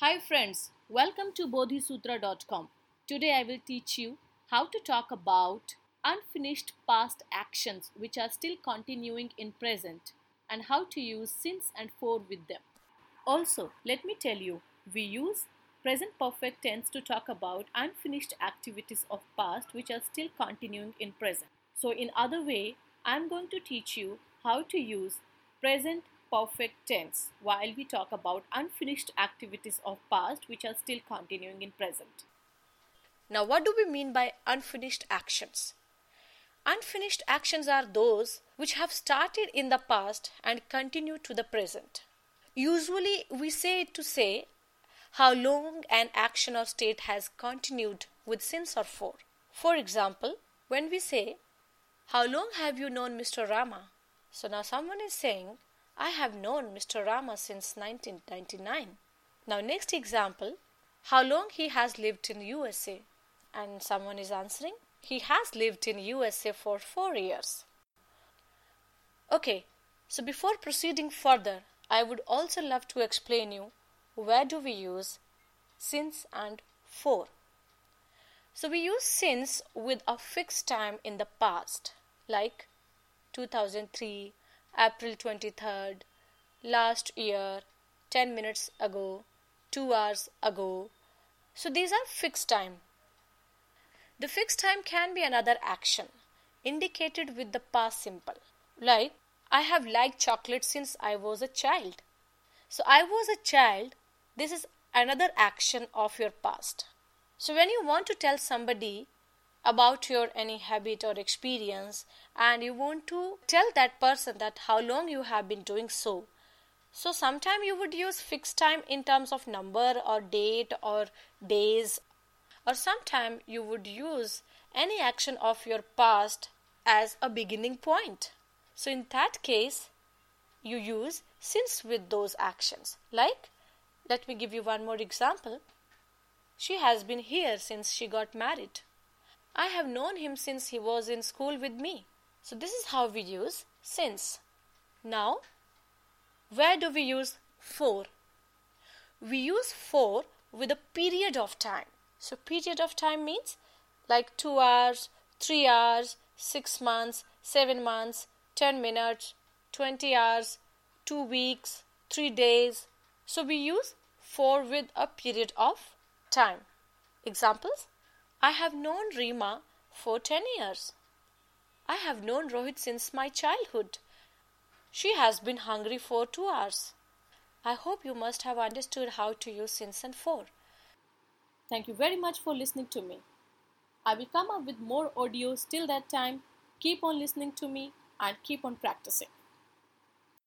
Hi friends, welcome to bodhisutra.com. Today I will teach you how to talk about unfinished past actions which are still continuing in present and how to use since and for with them. Also, let me tell you, we use present perfect tense to talk about unfinished activities of past which are still continuing in present. So in other way, I am going to teach you how to use present perfect tense while we talk about unfinished activities of past which are still continuing in present. Now, what do we mean by unfinished actions? Unfinished actions are those which have started in the past and continue to the present. Usually, we say it to say how long an action or state has continued with since or for. For example, when we say, How long have you known Mr. Rama? So now someone is saying, I have known Mr. Rama since 1999. Now, next example, how long he has lived in USA? And someone is answering, he has lived in USA for 4 years. Okay, so before proceeding further, I would also love to explain you where do we use since and for. So we use since with a fixed time in the past, like 2003, April 23rd, last year, 10 minutes ago, 2 hours ago. So these are fixed time. The fixed time can be another action indicated with the past simple. Like, I have liked chocolate since I was a child. So I was a child. This is another action of your past. So when you want to tell somebody about your any habit or experience and you want to tell that person that how long you have been doing so. So sometime you would use fixed time in terms of number or date or days or sometime you would use any action of your past as a beginning point. So in that case you use since with those actions. Like let me give you one more example. She has been here since she got married I have known him since he was in school with me. So this is how we use since. Now, where do we use for? We use for with a period of time. So period of time means like 2 hours, 3 hours, 6 months, 7 months, 10 minutes, 20 hours, 2 weeks, 3 days. So we use for with a period of time. Examples I have known Rima for 10 years. I have known Rohit since my childhood. She has been hungry for 2 hours. I hope you must have understood how to use since and for. Thank you very much for listening to me. I will come up with more audios till that time. Keep on listening to me and keep on practicing.